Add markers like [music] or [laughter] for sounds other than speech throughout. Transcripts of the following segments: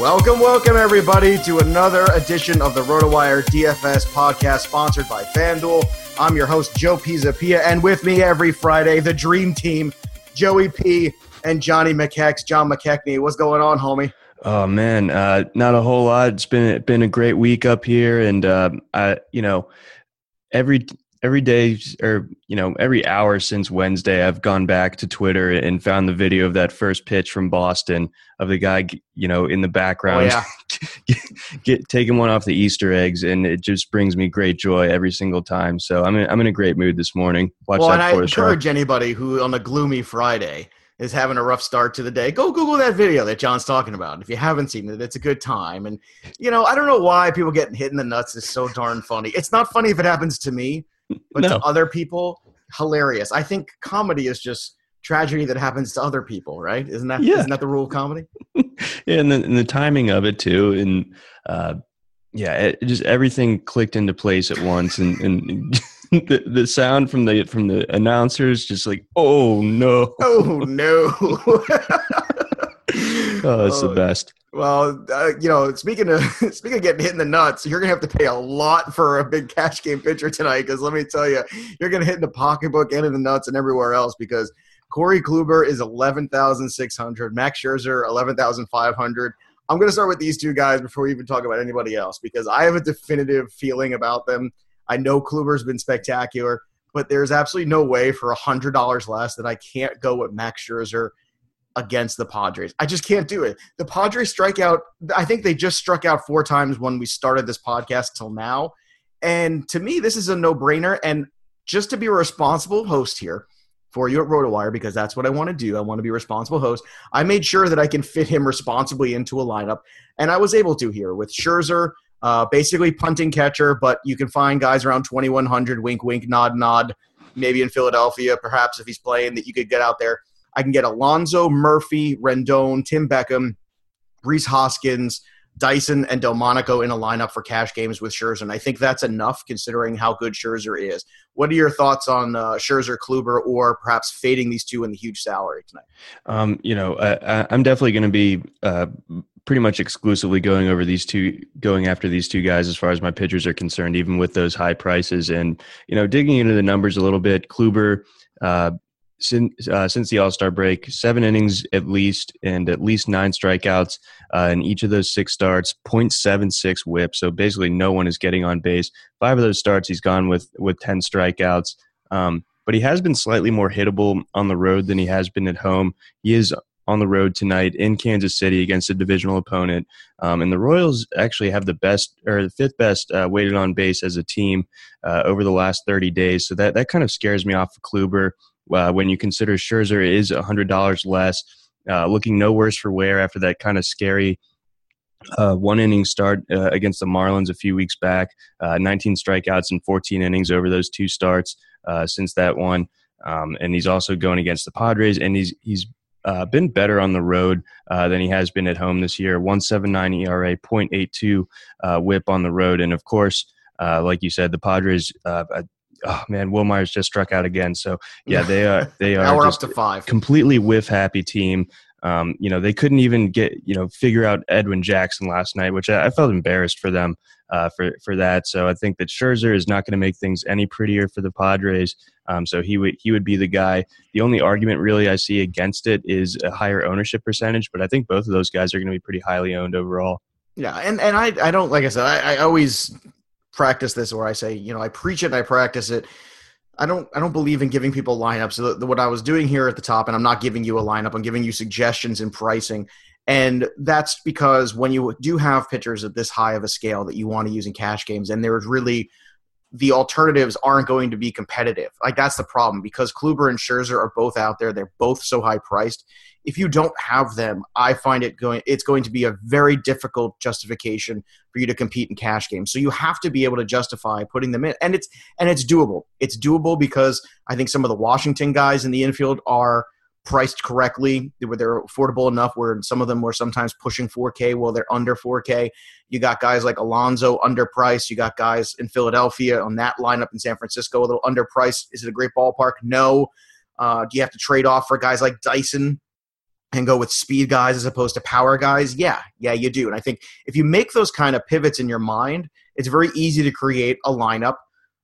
Welcome, welcome everybody to another edition of the RotoWire DFS podcast sponsored by FanDuel. I'm your host, Joe Pisapia, and with me every Friday, the dream team, Joey P and Johnny McKex, John McKechnie. What's going on, homie? Oh man, uh, not a whole lot. It's been been a great week up here, and uh, I, you know, every every day or you know every hour since Wednesday, I've gone back to Twitter and found the video of that first pitch from Boston of the guy you know in the background oh, yeah. [laughs] get, get, taking one off the Easter eggs, and it just brings me great joy every single time. So I'm in, I'm in a great mood this morning. Watch well, and I encourage show. anybody who on a gloomy Friday is having a rough start to the day, go Google that video that John's talking about. If you haven't seen it, it's a good time. And you know, I don't know why people getting hit in the nuts is so darn funny. It's not funny if it happens to me but no. to other people, hilarious. I think comedy is just tragedy that happens to other people, right? Isn't that yeah. not that the rule of comedy? yeah, [laughs] and the, and the, timing of it too, and uh, yeah, it, just everything clicked into place at once, and and. [laughs] the, the sound from the from the announcers just like oh no oh no [laughs] oh it's the best well, uh, you know, speaking of [laughs] speaking of getting hit in the nuts, you're gonna have to pay a lot for a big cash game pitcher tonight. Because let me tell you, you're gonna hit in the pocketbook and in the nuts and everywhere else. Because Corey Kluber is eleven thousand six hundred, Max Scherzer eleven thousand five hundred. I'm gonna start with these two guys before we even talk about anybody else because I have a definitive feeling about them. I know Kluber's been spectacular, but there's absolutely no way for a hundred dollars less that I can't go with Max Scherzer against the Padres. I just can't do it. The Padres strike out, I think they just struck out four times when we started this podcast till now. And to me, this is a no brainer. And just to be a responsible host here for you at RotoWire, because that's what I want to do, I want to be a responsible host. I made sure that I can fit him responsibly into a lineup. And I was able to here with Scherzer, uh, basically punting catcher, but you can find guys around 2,100, wink, wink, nod, nod, maybe in Philadelphia, perhaps if he's playing, that you could get out there I can get Alonso, Murphy, Rendon, Tim Beckham, Rhys Hoskins, Dyson, and Delmonico in a lineup for cash games with Scherzer. And I think that's enough considering how good Scherzer is. What are your thoughts on uh, Scherzer, Kluber, or perhaps fading these two in the huge salary tonight? Um, you know, I, am definitely going to be uh, pretty much exclusively going over these two, going after these two guys as far as my pitchers are concerned, even with those high prices. And, you know, digging into the numbers a little bit, Kluber, uh, since uh, since the All Star break, seven innings at least, and at least nine strikeouts uh, in each of those six starts. 0.76 WHIP, so basically no one is getting on base. Five of those starts, he's gone with with ten strikeouts. Um, but he has been slightly more hittable on the road than he has been at home. He is on the road tonight in Kansas City against a divisional opponent. Um, and the Royals actually have the best or the fifth best uh, weighted on base as a team uh, over the last 30 days. So that, that kind of scares me off of Kluber uh, when you consider Scherzer is $100 less, uh, looking no worse for wear after that kind of scary uh, one inning start uh, against the Marlins a few weeks back, uh, 19 strikeouts and 14 innings over those two starts uh, since that one. Um, and he's also going against the Padres, and he's he's uh, been better on the road than he has been at home this year. 179 ERA, 0.82 whip on the road. And of course, like you said, the Padres, oh man, Wil Myers just struck out again. So yeah, they are [laughs] they are now we're up to five. completely whiff happy team. Um, you know, they couldn't even get, you know, figure out Edwin Jackson last night, which I, I felt embarrassed for them uh, for, for that. So I think that Scherzer is not going to make things any prettier for the Padres. Um, so he would he would be the guy. The only argument really I see against it is a higher ownership percentage, but I think both of those guys are going to be pretty highly owned overall. Yeah, and and I I don't like I said I, I always practice this where I say you know I preach it I practice it. I don't I don't believe in giving people lineups. So the, the, what I was doing here at the top, and I'm not giving you a lineup. I'm giving you suggestions in pricing, and that's because when you do have pitchers at this high of a scale that you want to use in cash games, and there's really the alternatives aren't going to be competitive. Like that's the problem because Kluber and Scherzer are both out there. They're both so high priced. If you don't have them, I find it going it's going to be a very difficult justification for you to compete in cash games. So you have to be able to justify putting them in. And it's and it's doable. It's doable because I think some of the Washington guys in the infield are priced correctly, where they're affordable enough where some of them were sometimes pushing 4K while they're under 4K. You got guys like Alonso underpriced. You got guys in Philadelphia on that lineup in San Francisco a little underpriced. Is it a great ballpark? No. Uh, do you have to trade off for guys like Dyson and go with speed guys as opposed to power guys? Yeah, yeah, you do. And I think if you make those kind of pivots in your mind, it's very easy to create a lineup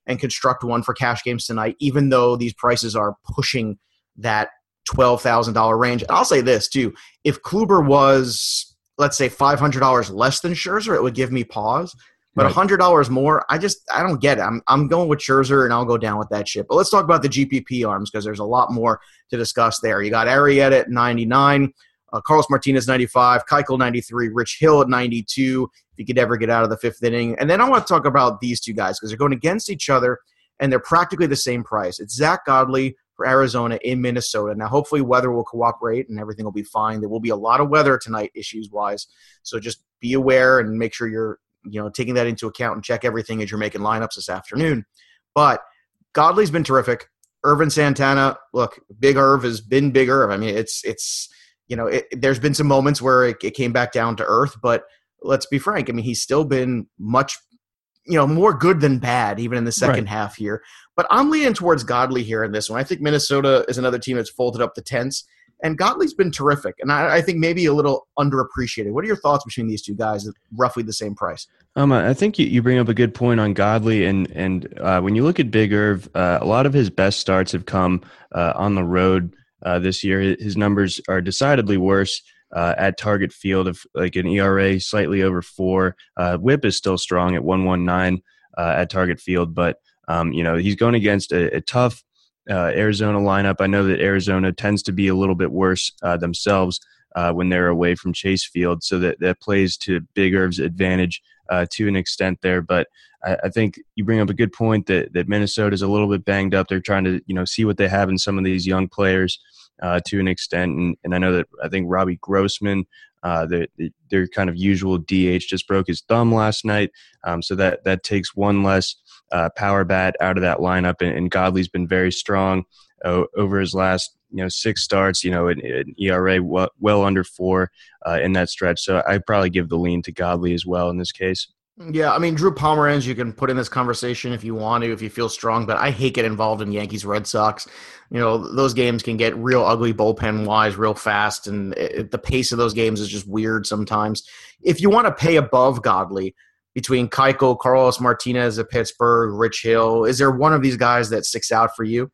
and construct one for cash games tonight, even though these prices are pushing that $12,000 range. And I'll say this too if Kluber was, let's say, $500 less than Scherzer, it would give me pause. But right. $100 more, I just, I don't get it. I'm, I'm going with Scherzer and I'll go down with that shit. But let's talk about the GPP arms because there's a lot more to discuss there. You got Arrieta at 99, uh, Carlos Martinez 95, Keuchel 93, Rich Hill at 92, if you could ever get out of the fifth inning. And then I want to talk about these two guys because they're going against each other and they're practically the same price. It's Zack Godley for Arizona in Minnesota. Now, hopefully, weather will cooperate and everything will be fine. There will be a lot of weather tonight, issues wise. So just be aware and make sure you're you know taking that into account and check everything as you're making lineups this afternoon. But Godley's been terrific. Ervin Santana, look, Big Irv has been bigger. I mean, it's it's you know, it, there's been some moments where it, it came back down to earth, but let's be frank. I mean, he's still been much you know more good than bad even in the second right. half here. But i'm leaning towards godley here in this one. I think minnesota is another team that's folded up the tents and godley's been terrific and I, I, think maybe a little underappreciated. What are your thoughts between these two guys at roughly the same price? Um, i think you, you bring up a good point on godley and and uh, when you look at big irv uh, a lot of his best starts have come uh, on the road uh, this year. His numbers are decidedly worse uh, at target field of like an ERA slightly over four. Uh, whip is still strong at 119 uh, at target field, but um, you know he's going against a, a tough uh, Arizona lineup. I know that Arizona tends to be a little bit worse uh, themselves when they're away from Chase Field, so that that plays to Big Irv's advantage to an extent there. But I, I think you bring up a good point that that Minnesota is a little bit banged up. They're trying to you know see what they have in some of these young players uh, to an extent. And, and I know that I think Robbie Grossman, uh, their, their kind of usual DH, just broke his thumb last night. Um, so that, that takes one less uh, power bat out of that lineup. And, and Godley's been very strong uh, over his last you know six starts. You know, an ERA well, well, under four uh, in that stretch. So I probably give the lean to Godley as well in this case. Yeah, I mean Drew Pomeranz, you can put in this conversation if you want to, if you feel strong. But I hate getting involved in Yankees Red Sox. You know those games can get real ugly bullpen wise, real fast, and it, the pace of those games is just weird sometimes. If you want to pay above Godley between Keuchel, Carlos Martinez at Pittsburgh, Rich Hill, is there one of these guys that sticks out for you?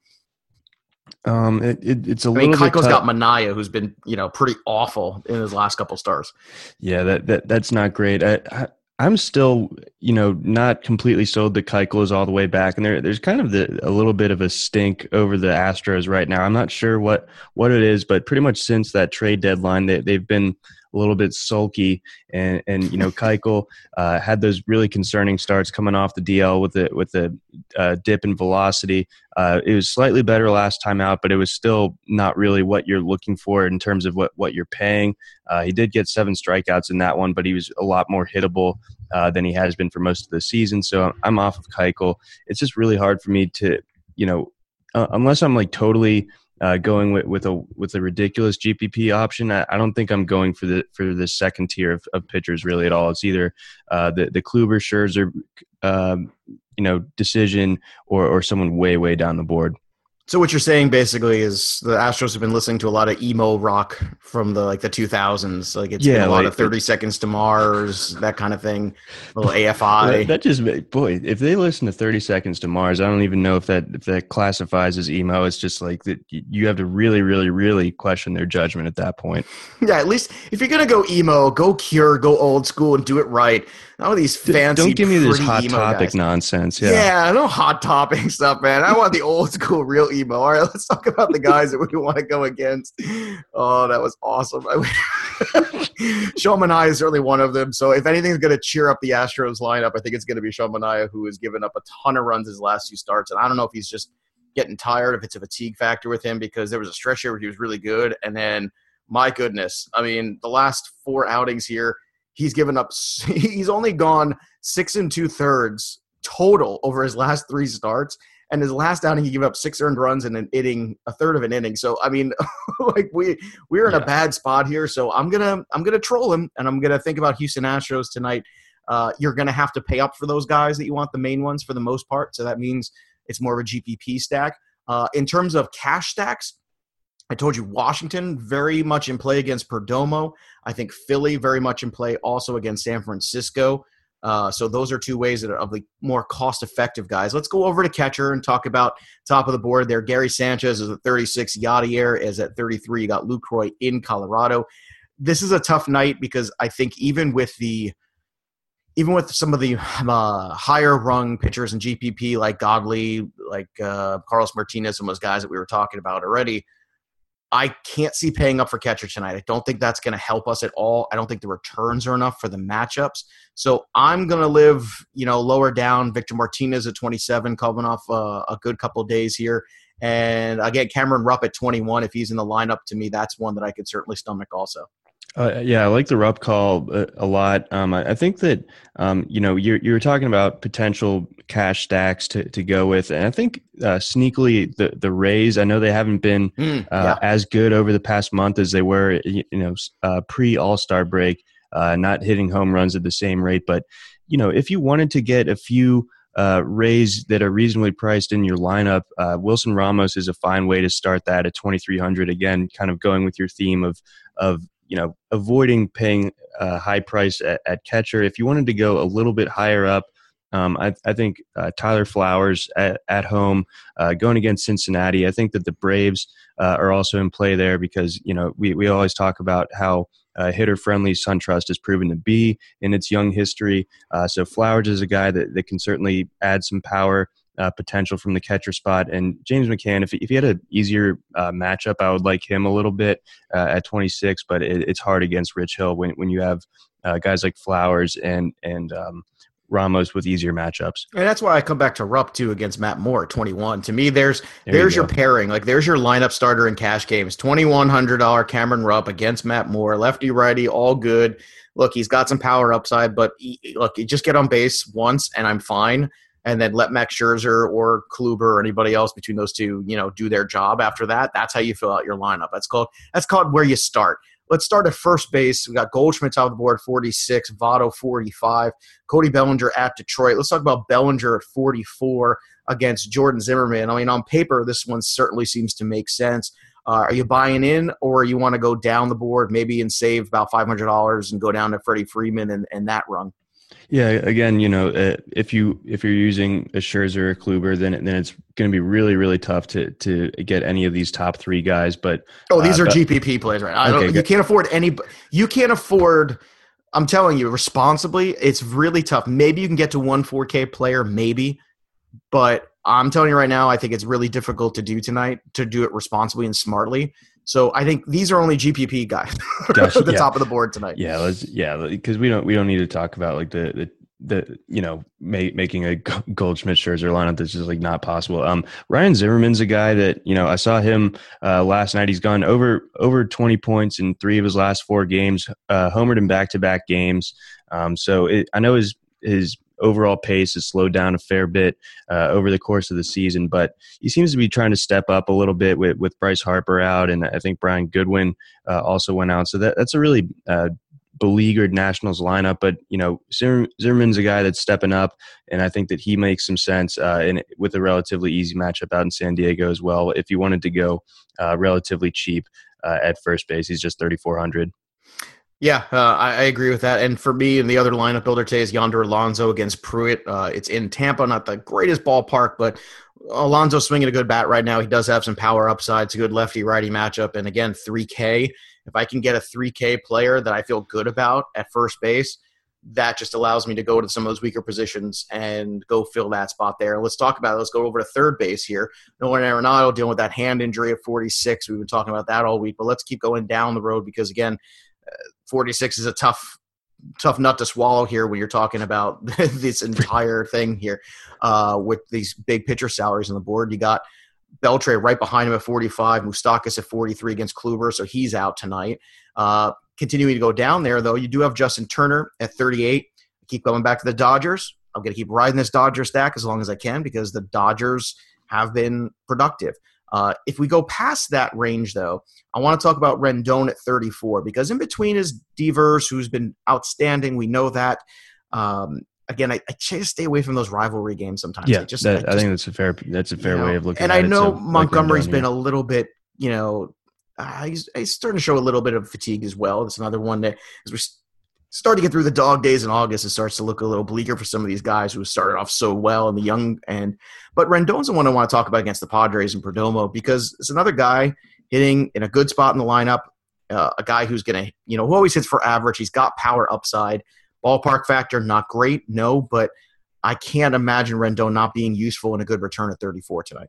Um, it, it, it's a I little. Mean, Keuchel's t- got Manaea, who's been you know pretty awful in his last couple stars. Yeah, that, that that's not great. I, I I'm still, you know, not completely sold that Keuchel is all the way back, and there, there's kind of the, a little bit of a stink over the Astros right now. I'm not sure what what it is, but pretty much since that trade deadline, they, they've been a little bit sulky, and and you know [laughs] Keuchel uh, had those really concerning starts coming off the DL with the with the uh, dip in velocity. Uh, it was slightly better last time out, but it was still not really what you're looking for in terms of what what you're paying. Uh, he did get seven strikeouts in that one, but he was a lot more hittable uh, than he has been for most of the season. So I'm off of Keuchel. It's just really hard for me to you know uh, unless I'm like totally uh, going with, with a with a ridiculous GPP option, I, I, don't think I'm going for the for the second tier of, of pitchers really at all. It's either uh, the the Kluber, Scherzer, um, you know, decision or or someone way way down the board. So what you're saying basically is the Astros have been listening to a lot of emo rock from the like the 2000s. Like it's yeah, been a lot of 30 Seconds to Mars, that kind of thing. A little AFI. That, that, just boy, if they listen to 30 Seconds to Mars, I don't even know if that if that classifies as emo. It's just like that you have to really, really, really question their judgment at that point. Yeah, at least if you're gonna go emo, go Cure, go old school, and do it right. All these fancy. Don't give me this hot topic guys. nonsense. Yeah. yeah, no hot topic [laughs] stuff, man. I want the old school, real emo. All right, [laughs] let's talk about the guys that we want to go against. Oh, that was awesome. Sean [laughs] is certainly one of them. So if anything's going to cheer up the Astros lineup, I think it's going to be Sean who has given up a ton of runs his last two starts. And I don't know if he's just getting tired, if it's a fatigue factor with him, because there was a stretch here where he was really good, and then my goodness, I mean, the last four outings here he's given up [laughs] he's only gone six and two thirds total over his last three starts and his last outing he gave up six earned runs in an inning a third of an inning so i mean [laughs] like we we're in yeah. a bad spot here so i'm gonna i'm gonna troll him and i'm gonna think about houston astros tonight uh, you're gonna have to pay up for those guys that you want the main ones for the most part so that means it's more of a gpp stack uh, in terms of cash stacks I told you Washington very much in play against Perdomo. I think Philly very much in play also against San Francisco. Uh, so those are two ways that are of the more cost-effective guys. Let's go over to catcher and talk about top of the board there. Gary Sanchez is at 36. Yadier is at 33. You got Lucroy in Colorado. This is a tough night because I think even with the even with some of the uh, higher rung pitchers in GPP like Godley, like uh, Carlos Martinez, and those guys that we were talking about already – I can't see paying up for catcher tonight. I don't think that's going to help us at all. I don't think the returns are enough for the matchups. So I'm going to live, you know, lower down. Victor Martinez at 27, coming off uh, a good couple days here. And again, Cameron Rupp at 21. If he's in the lineup, to me, that's one that I could certainly stomach also. Uh, yeah, I like the Rupp call a, a lot. Um, I, I, think that um, you know you you were talking about potential cash stacks to, to go with, and I think uh, sneakily the the Rays. I know they haven't been mm, uh, as good over the past month as they were, you know, uh, pre All Star break. Uh, not hitting home runs at the same rate, but you know, if you wanted to get a few uh, Rays that are reasonably priced in your lineup, uh, Wilson Ramos is a fine way to start that at 2,300. Again, kind of going with your theme of of you know, avoiding paying a high price at, at catcher. If you wanted to go a little bit higher up, um, I, I, think uh, Tyler Flowers at, at home uh, going against Cincinnati. I think that the Braves uh, are also in play there because you know we, we always talk about how uh, hitter friendly SunTrust has proven to be in its young history. Uh, so Flowers is a guy that, that can certainly add some power uh, potential from the catcher spot. And James McCann, if, if he had an easier uh, matchup, I would like him a little bit uh, at 26, but it, it's hard against Rich Hill when, when you have uh, guys like Flowers and, and, um, Ramos with easier matchups. And that's why I come back to Rupp too against Matt Moore 21. To me, there's there there's you your pairing. Like there's your lineup starter in cash games. $2100 Cameron Rupp against Matt Moore, lefty righty, all good. Look, he's got some power upside, but he, look, you just get on base once and I'm fine and then let Max Scherzer or Kluber or anybody else between those two, you know, do their job after that. That's how you fill out your lineup. That's called that's called where you start. Let's start at first base. We got Goldschmidt off the board, 46, Votto 45, Cody Bellinger at Detroit. Let's talk about Bellinger at 44 against Jordan Zimmermann. I mean, on paper, this one certainly seems to make sense. Uh, are you buying in, or you want to go down the board maybe and save about five hundred dollars and go down to Freddie Freeman and, and that run? Yeah, again, you know, uh, if you if you're using a Scherzer or a Kluber, then then it's going to be really really tough to to get any of these top three guys. But oh, these uh, are but, GPP plays, right? I okay, you can't afford any. You can't afford. I'm telling you, responsibly, it's really tough. Maybe you can get to one 4K player, maybe, but I'm telling you right now, I think it's really difficult to do tonight to do it responsibly and smartly So I think these are only GPP guys [laughs] Gosh, at the yeah. top of the board tonight. Yeah, let's yeah, because we don't we don't need to talk about like the the the you know making a [laughs] Goldschmidt Scherzer lineup that's just like not possible. Um, Ryan Zimmerman's a guy that you know I saw him uh, last night. He's gone over over twenty points in three of his last four games, uh, homered in back to back games. Um, so it, I know his his overall pace has slowed down a fair bit uh, over the course of the season, but he seems to be trying to step up a little bit with, with Bryce Harper out, and I think Brian Goodwin uh, also went out. So that, that's a really uh, beleaguered Nationals lineup. But you know, Zimmerman's a guy that's stepping up, and I think that he makes some sense uh, in, with a relatively easy matchup out in San Diego as well. If you wanted to go uh, relatively cheap uh, at first base, he's just thirty four hundred. Yeah, uh, I, I, agree with that. And for me, and the other lineup builder today is Yonder Alonso against Pruitt. Uh, it's in Tampa, not the greatest ballpark, but Alonso swinging a good bat right now. He does have some power upside. It's a good lefty righty matchup. And again, 3K. If I can get a 3K player that I feel good about at first base, that just allows me to go to some of those weaker positions and go fill that spot there. Let's talk about it. Let's go over to third base here. Nolan Arenado dealing with that hand injury at 46. We've been talking about that all week, but let's keep going down the road because, again, 46 is a tough tough nut to swallow here when you're talking about [laughs] this entire thing here uh, with these big pitcher salaries on the board. You got Beltre right behind him at 45, Moustakas at 43 against Kluber, so he's out tonight. Uh, continuing to go down there, though, you do have Justin Turner at 38. I keep going back to the Dodgers. I'm going to keep riding this Dodger stack as long as I can because the Dodgers have been productive. Uh, if we go past that range, though, I want to talk about Rendon at 34 because in between is Devers, who's been outstanding. We know that. Um, again, I, I try to stay away from those rivalry games sometimes. Yeah, I, just, that, I, just, I think that's a fair that's a fair you know, way of looking. At it. And I know it, so Montgomery's like been a little bit, you know, uh, he's, he's starting to show a little bit of fatigue as well. It's another one that as we're starting to get through the dog days in August, it starts to look a little bleaker for some of these guys who started off so well in the young end. But Rendon's the one I want to talk about against the Padres and Perdomo because it's another guy hitting in a good spot in the lineup. Uh, a guy who's going to, you know, who always hits for average. He's got power upside. Ballpark factor, not great, no, but I can't imagine Rendon not being useful and a good return at 34 tonight.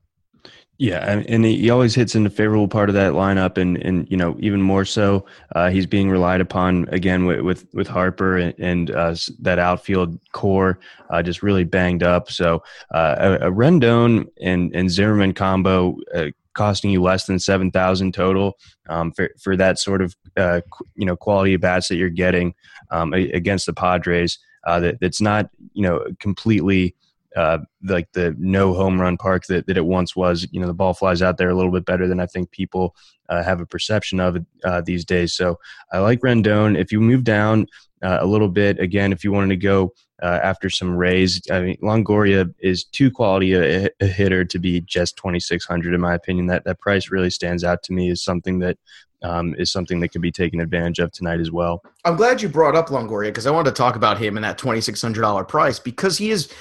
Yeah, and he always hits in the favorable part of that lineup, and and you know even more so, uh, he's being relied upon again with with, with Harper and, and uh, that outfield core uh, just really banged up. So uh, a, a, Rendon and and Zimmerman combo uh, costing you less than seven thousand total um, for for that sort of uh, you know quality of bats that you're getting um, against the Padres. that that's not you know completely uh, like the no home run park that, that it once was. You know, the ball flies out there a little bit better than I think people uh, have a perception of it uh, these days. So I like Rendon. If you move down uh, a little bit, again, if you wanted to go uh, after some Rays, I mean, Longoria is too quality a, a hitter to be just 2,600 in my opinion. That that price really stands out to me as something that um, is something that could be taken advantage of tonight as well. I'm glad you brought up Longoria because I wanted to talk about him in that $2,600 price because he is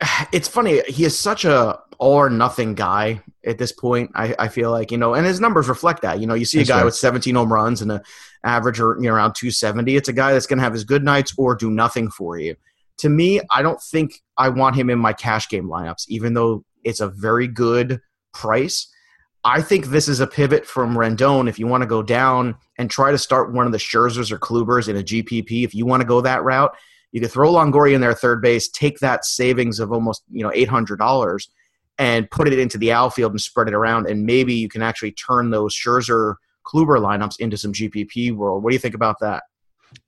[sighs] it's funny. He is such a all or nothing guy at this point. I, I feel like you know, and his numbers reflect that. You know, you see a guy with 17 home runs and an average or you know around 270. It's a guy that's going to have his good nights or do nothing for you. To me, I don't think I want him in my cash game lineups, even though it's a very good price. I think this is a pivot from Rendon. If you want to go down and try to start one of the Scherzers or Klubers in a GPP, if you want to go that route, you could throw Longoria in there third base, take that savings of almost you know eight hundred dollars, and put it into the outfield and spread it around, and maybe you can actually turn those Scherzer Kluber lineups into some GPP world. What do you think about that?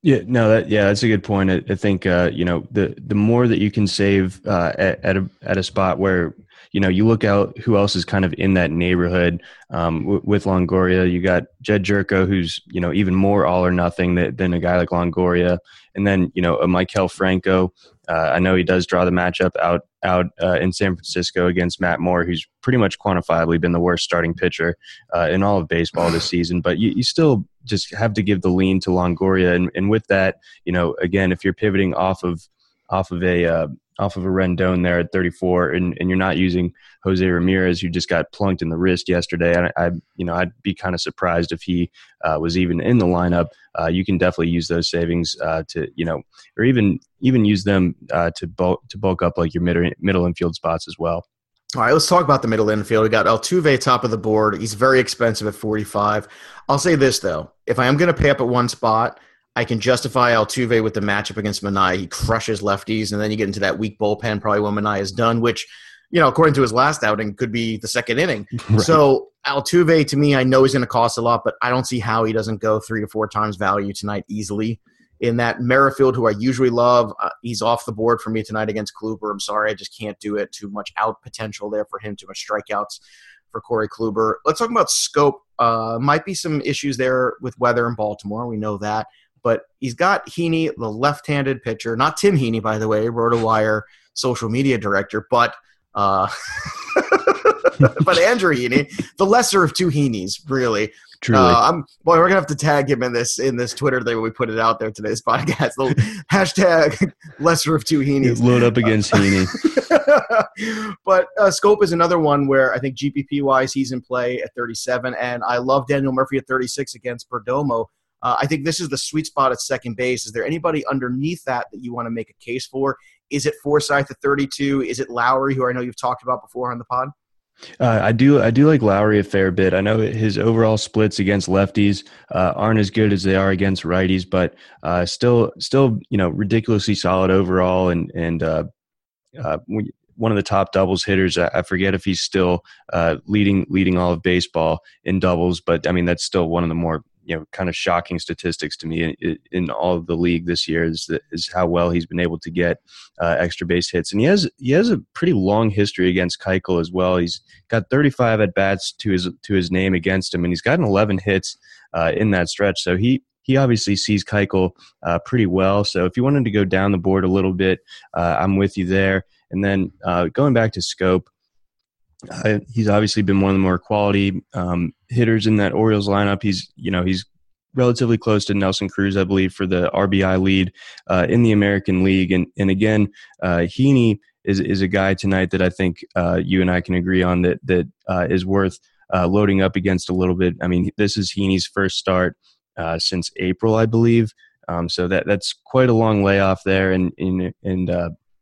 Yeah, no, that yeah, that's a good point. I, I think uh, you know the the more that you can save uh, at, at a at a spot where you know, you look out who else is kind of in that neighborhood um, w- with Longoria. You got Jed Gyorko, who's you know even more all or nothing than, than a guy like Longoria, and then you know a Maikel Franco. Uh, I know he does draw the matchup out out uh, in San Francisco against Matt Moore, who's pretty much quantifiably been the worst starting pitcher uh, in all of baseball this season. But you, you still just have to give the lean to Longoria, and, and with that, you know, again, if you're pivoting off of off of a uh, off of a Rendon there at 34, and, and you're not using Jose Ramirez, who just got plunked in the wrist yesterday. I, I you know, I'd be kind of surprised if he uh, was even in the lineup. Uh, you can definitely use those savings uh, to, you know, or even even use them uh, to bulk to bulk up like your middle middle infield spots as well. All right, let's talk about the middle infield. We got Altuve top of the board. He's very expensive at 45. I'll say this though: if I am going to pay up at one spot, I can justify Altuve with the matchup against Manaea. He crushes lefties, and then you get into that weak bullpen, probably when Manaea is done, which, you know, according to his last outing, could be the second inning. [laughs] Right. So Altuve, to me, I know he's going to cost a lot, but I don't see how he doesn't go three to four times value tonight easily in that Merrifield, who I usually love, uh, he's off the board for me tonight against Kluber. I'm sorry, I just can't do it. Too much out potential there for him, too much strikeouts for Corey Kluber. Let's talk about Schoop. Uh, might be some issues there with weather in Baltimore. We know that. But he's got Heaney, the left handed pitcher, not Tim Heaney, by the way, RotoWire social media director, but. Uh, [laughs] but Andrew Heaney, the lesser of two Heaneys, really. Truly, uh, I'm boy. We're gonna have to tag him in this in this Twitter thing when we put it out there today's podcast. The [laughs] hashtag lesser of two Heaneys. Load up against Heaney. [laughs] but uh, Schoop is another one where I think GPP wise he's in play at 37, and I love Daniel Murphy at 36 against Perdomo. Uh, I think this is the sweet spot at second base. Is there anybody underneath that that you want to make a case for? Is it Forsythe at 32? Is it Lowrie, who I know you've talked about before on the pod? Uh, I do. I do like Lowrie a fair bit. I know his overall splits against lefties uh, aren't as good as they are against righties, but uh, still, still, you know, ridiculously solid overall. And and uh, uh, one of the top doubles hitters. I, forget if he's still uh, leading leading all of baseball in doubles, but I mean that's still one of the more you know kind of shocking statistics to me in, in all of the league this year is that, is how well he's been able to get uh, extra base hits, and he has he has a pretty long history against Keuchel as well. He's got 35 at bats to his to his name against him, and he's gotten 11 hits uh, in that stretch. So he he obviously sees Keuchel uh, pretty well. So if you wanted to go down the board a little bit, uh, I'm with you there. And then uh, going back to Schoop, uh, he's obviously been one of the more quality um, hitters in that Orioles lineup. He's you know he's relatively close to Nelson Cruz, I believe, for the RBI lead uh, in the American League. And and again, uh, Heaney is is a guy tonight that I think uh, you and I can agree on that that uh, is worth uh, loading up against a little bit. I mean, this is Heaney's first start uh, since April, I believe. Um, so that that's quite a long layoff there, and and and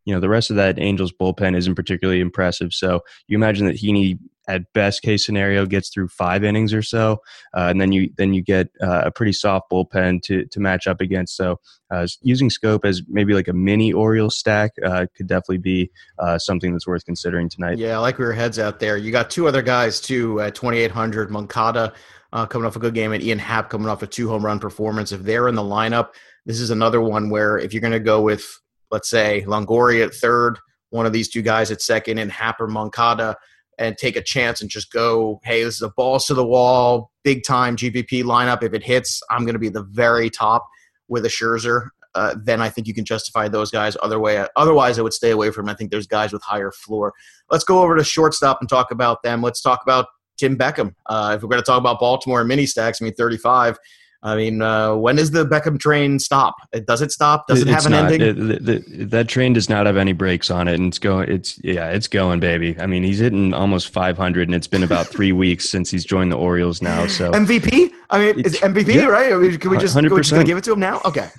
you know the rest of that Angels bullpen isn't particularly impressive. So you imagine that Heaney at best case scenario gets through five innings or so, uh, and then you then you get uh, a pretty soft bullpen to to match up against. So uh, using Schoop as maybe like a mini Orioles stack uh, could definitely be uh, something that's worth considering tonight. Yeah, like where your head's out there. You got two other guys too at 2800 Moncada. Uh, coming off a good game, and Ian Happ coming off a two home run performance. If they're in the lineup, this is another one where if you're going to go with let's say Longoria at third, one of these two guys at second, and Happer Moncada, and take a chance and just go, hey, this is a balls to the wall, big time GPP lineup. If it hits, I'm going to be the very top with a Scherzer. Uh, then I think you can justify those guys. Other way, otherwise, I would stay away from. Them. I think there's guys with higher floor. Let's go over to shortstop and talk about them. Let's talk about Tim Beckham. Uh, if we're going to talk about Baltimore and mini stacks, I mean, 35. I mean, uh, when does the Beckham train stop? Does it stop? Does it it's have an not. ending? It, the, the, that train does not have any brakes on it, and it's going. It's yeah, it's going, baby. I mean, he's hitting almost 500, and it's been about three [laughs] weeks since he's joined the Orioles now. So MVP. I mean, it's MVP, yeah, right? I mean, can we just, can we just give it to him now? Okay, [laughs]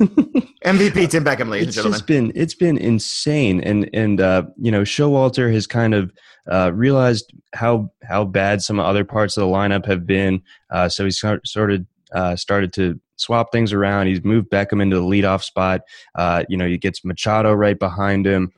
MVP Tim Beckham, ladies it's and gentlemen. Just been it's been insane, and and uh, you know, Showalter has kind of uh, realized how how bad some other parts of the lineup have been. Uh, so he's sort of uh, started to swap things around. He's moved Beckham into the leadoff spot. Uh, you know, he gets Machado right behind him,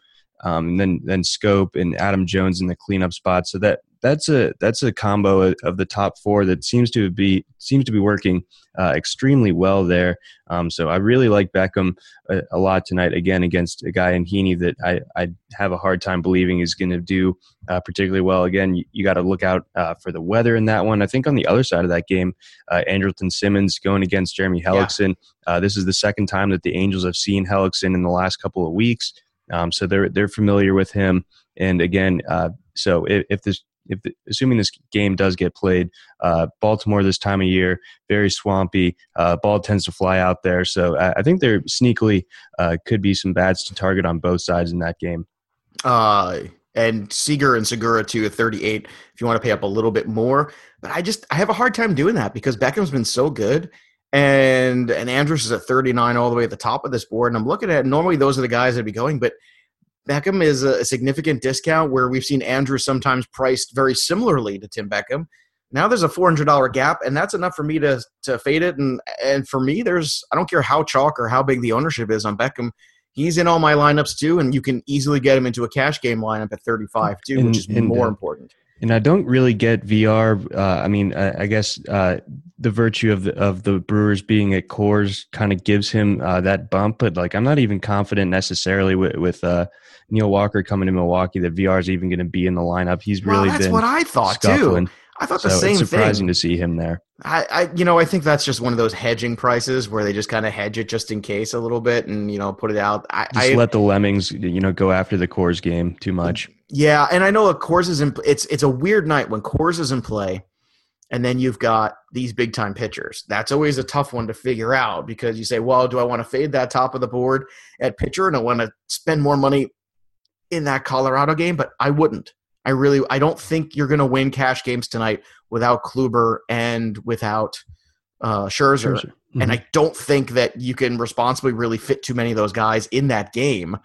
um, and then then Schoop and Adam Jones in the cleanup spot. So that that's a that's a combo of the top four that seems to be seems to be working uh, extremely well there. Um, so I really like Beckham a, a, lot tonight again against a guy in Heaney that I, I have a hard time believing is going to do uh, particularly well. Again, you, you got to look out uh, for the weather in that one. I think on the other side of that game, uh, Andrelton Simmons going against Jeremy Hellickson. Yeah. Uh, this is the second time that the Angels have seen Hellickson in the last couple of weeks. Um, so they're they're familiar with him. And again, uh, so if, if this if assuming this game does get played, uh, Baltimore this time of year, very swampy. Uh, ball tends to fly out there, so I, I think there sneakily uh, could be some bats to target on both sides in that game. Uh, and Seager and Segura too at 38. If you want to pay up a little bit more, but I just I have a hard time doing that because Beckham's been so good. And and Andrus is at 39 all the way at the top of this board. And I'm looking at normally those are the guys that'd be going, but Beckham is a significant discount where we've seen Andrus sometimes priced very similarly to Tim Beckham. Now there's a four hundred dollar gap, and that's enough for me to to fade it. And and for me, there's I don't care how chalk or how big the ownership is on Beckham. He's in all my lineups too, and you can easily get him into a cash game lineup at 35 too, And- which is and, more uh, important. And I don't really get Villar. Uh, I mean, I, I guess uh, the virtue of the of the Brewers being at Coors kind of gives him uh, that bump. But like, I'm not even confident necessarily with, with uh, Neil Walker coming to Milwaukee that Villar is even going to be in the lineup. He's Well, really that's been what I thought scuffling. too. I thought So the same thing. it's surprising thing. to see him there. I, I, you know, I think that's just one of those hedging prices where they just kind of hedge it just in case a little bit, and you know, put it out. I, Just I let the lemmings, you know, go after the Coors game too much. Yeah, and I know a Coors is in. It's it's a weird night when Coors is in play, and then you've got these big time pitchers. That's always a tough one to figure out because you say, well, do I want to fade that top of the board at pitcher and I want to spend more money in that Colorado game? But I wouldn't. I really, I don't think you're going to win cash games tonight without Kluber and without uh, Scherzer. Scherzer. And Mhm. I don't think that you can responsibly really fit too many of those guys in that game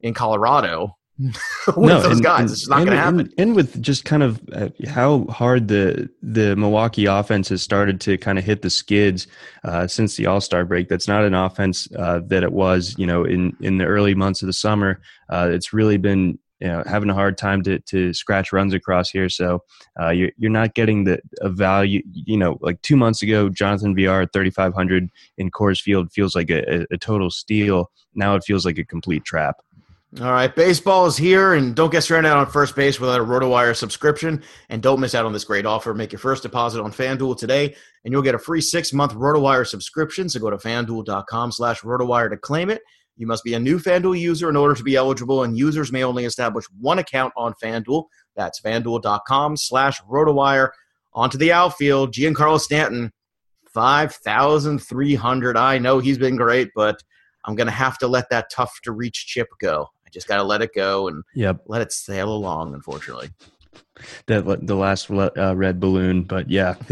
in Colorado [laughs] with those and- guys. it's not going to happen. And, and with just kind of uh, how hard the the Milwaukee offense has started to kind of hit the skids uh, since the All Star break. That's not an offense uh, that it was, you know, in in the early months of the summer. Uh, it's really been. You know, having a hard time to, to scratch runs across here, so uh, you're you're not getting the a value. You know, like two months ago, Jonathan Villar at 3,500 in Coors Field feels like a, a total steal. Now it feels like a complete trap. All right, baseball is here, and don't get stranded out on first base without a RotoWire subscription. And don't miss out on this great offer. Make your first deposit on FanDuel today, and you'll get a free six-month RotoWire subscription. So go to FanDuel.com slash RotoWire to claim it. You must be a new FanDuel user in order to be eligible, and users may only establish one account on FanDuel. That's FanDuel.com slash RotoWire. Onto the outfield, Giancarlo Stanton, 5,300. I know he's been great, but I'm going to have to let that tough to reach chip go. Just got to let it go and Yep, let it sail along, unfortunately. that the last uh, red balloon but yeah [laughs]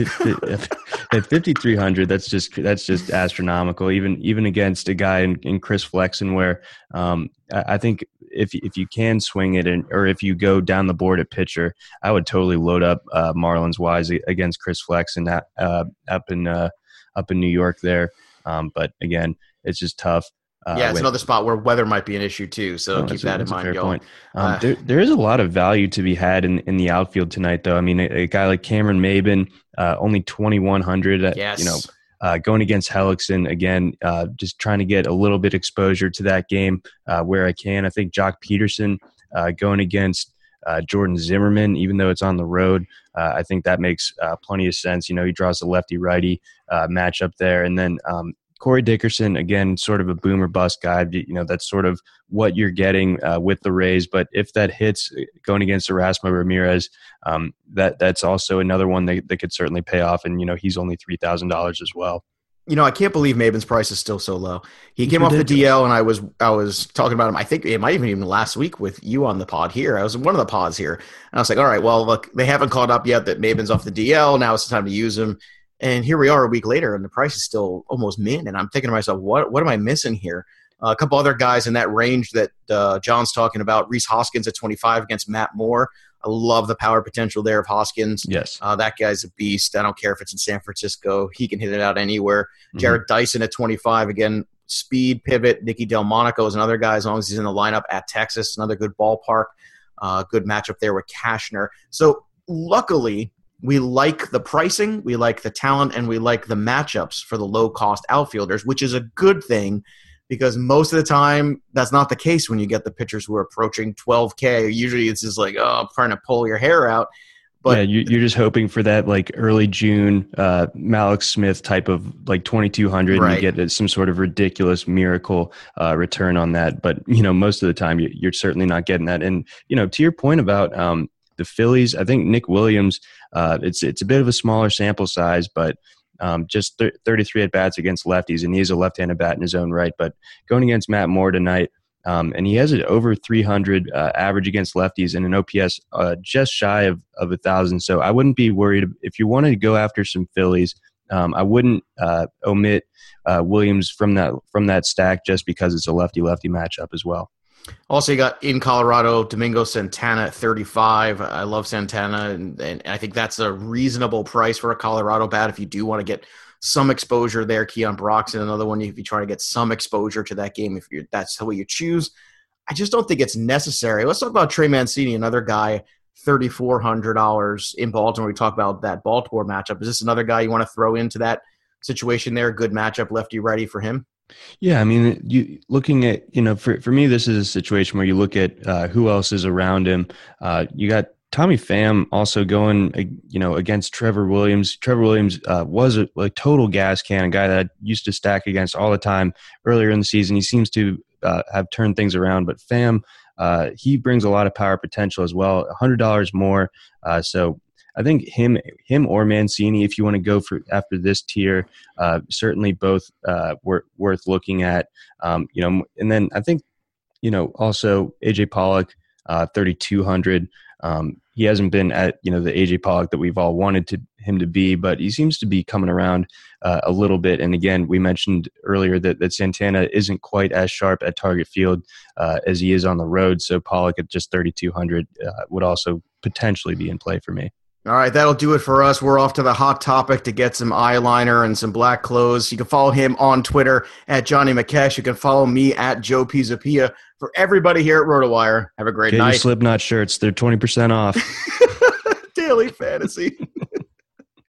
at 5300 that's just that's just astronomical. Even even against a guy in, in chris flexen where um, I, I think if if you can swing it and or if you go down the board at pitcher i would totally load up uh, marlins wise against chris flexen at, uh, up in uh, up in new york there. Um, but again it's just tough uh, yeah, it's when- another spot where weather might be an issue too. So Oh, keep that's a- that in mind, fair point. Um, Uh, there, there is a lot of value to be had in, in the outfield tonight, though. I mean, a, a guy like Cameron Maybin, uh, only twenty one hundred. Yes. You know, uh, going against Hellickson again, uh, just trying to get a little bit exposure to that game uh, where I can. I think Joc Pederson uh, going against uh, Jordan Zimmermann, even though it's on the road, uh, I think that makes uh, plenty of sense. You know, he draws a lefty righty uh, matchup there, and then. Um, Corey Dickerson, again, sort of a boomer bust guy. You know, that's sort of what you're getting uh, with the Rays. But if that hits uh, going against Erasmo Ramirez, um, that that's also another one that, that could certainly pay off. And you know, he's only three thousand dollars as well. You know, I can't believe Maybin's price is still so low. He came off the. DL, and I was I was talking about him. I think it might even even last week with you on the pod here. I was in one of the pods here, and I was like, "All right, well, look, they haven't caught up yet. That Maybin's off the DL. Now it's the time to use him." And here we are a week later, and the price is still almost min. And I'm thinking to myself, "What what am I missing here?" Uh, a couple other guys in that range that uh, John's talking about. Rhys Hoskins at 25 against Matt Moore. I love the power potential there of Hoskins. Yes, Uh, that guy's a beast. I don't care if it's in San Francisco. He can hit it out anywhere. Mhm. Jarrod Dyson at 25. Again, speed, pivot. Nicky Delmonico is another guy as long as he's in the lineup at Texas. Another good ballpark. Uh, good matchup there with Cashner. So luckily, we like the pricing, we like the talent, and we like the matchups for the low cost outfielders, which is a good thing because most of the time that's not the case when you get the pitchers who are approaching 12K. Usually it's just like, oh, I'm trying to pull your hair out. But yeah, you, you're just hoping for that like early June uh, Mallex Smith type of like 2200, and you get some sort of ridiculous miracle uh, return on that. But you know, most of the time, you, you're certainly not getting that. And you know, to your point about um, the Phillies, I think Nick Williams, uh, it's it's a bit of a smaller sample size, but um, just thir 33 at bats against lefties, and he is a left-handed bat in his own right. But going against Matt Moore tonight. Um, and he has an over 300 uh, average against lefties and an OPS uh, just shy of, of a thousand. So I wouldn't be worried if you wanted to go after some Phillies. Um, I wouldn't uh, omit uh, Williams from that from that stack just because it's a lefty lefty matchup as well. Also, you got in Colorado Domingo Santana at 35. I love Santana, and, and I think that's a reasonable price for a Colorado bat if you do want to get some exposure there. Keon Broxton, another one if you try to get some exposure to that game, if you're, that's the way you choose. I just don't think it's necessary. Let's talk about Trey Mancini, another guy, $3,400 in Baltimore. We talk about that Baltimore matchup. Is this another guy you want to throw into that situation there? Good matchup, lefty righty for him? Yeah, I mean, you looking at you know, for for me, this is a situation where you look at uh, who else is around him. Uh, you got Tommy Pham also going, uh, you know, against Trevor Williams. Trevor Williams uh, was a, a, total gas can, a guy that I used to stack against all the time earlier in the season. He seems to uh, have turned things around, but Pham, he brings a lot of power potential as well. hundred dollars more, so I think him, him or Mancini, if you want to go for after this tier, uh, certainly both uh, were worth looking at. Um, you know, and then I think you know also AJ Pollock, uh, thirty two hundred. Um, he hasn't been at you know the AJ Pollock that we've all wanted to him to be, but he seems to be coming around uh, a little bit. And again, we mentioned earlier that, that Santana isn't quite as sharp at target field uh, as he is on the road. So Pollock at just 3,200 uh, would also potentially be in play for me. All right, that'll do it for us. We're off to the hot topic to get some eyeliner and some black clothes. You can follow him on Twitter at Johnny McKesh. You can follow me at Joe Pisapia. For everybody here at RotoWire, have a great get night. Your Slipknot shirts, they're 20% off. [laughs] Daily fantasy.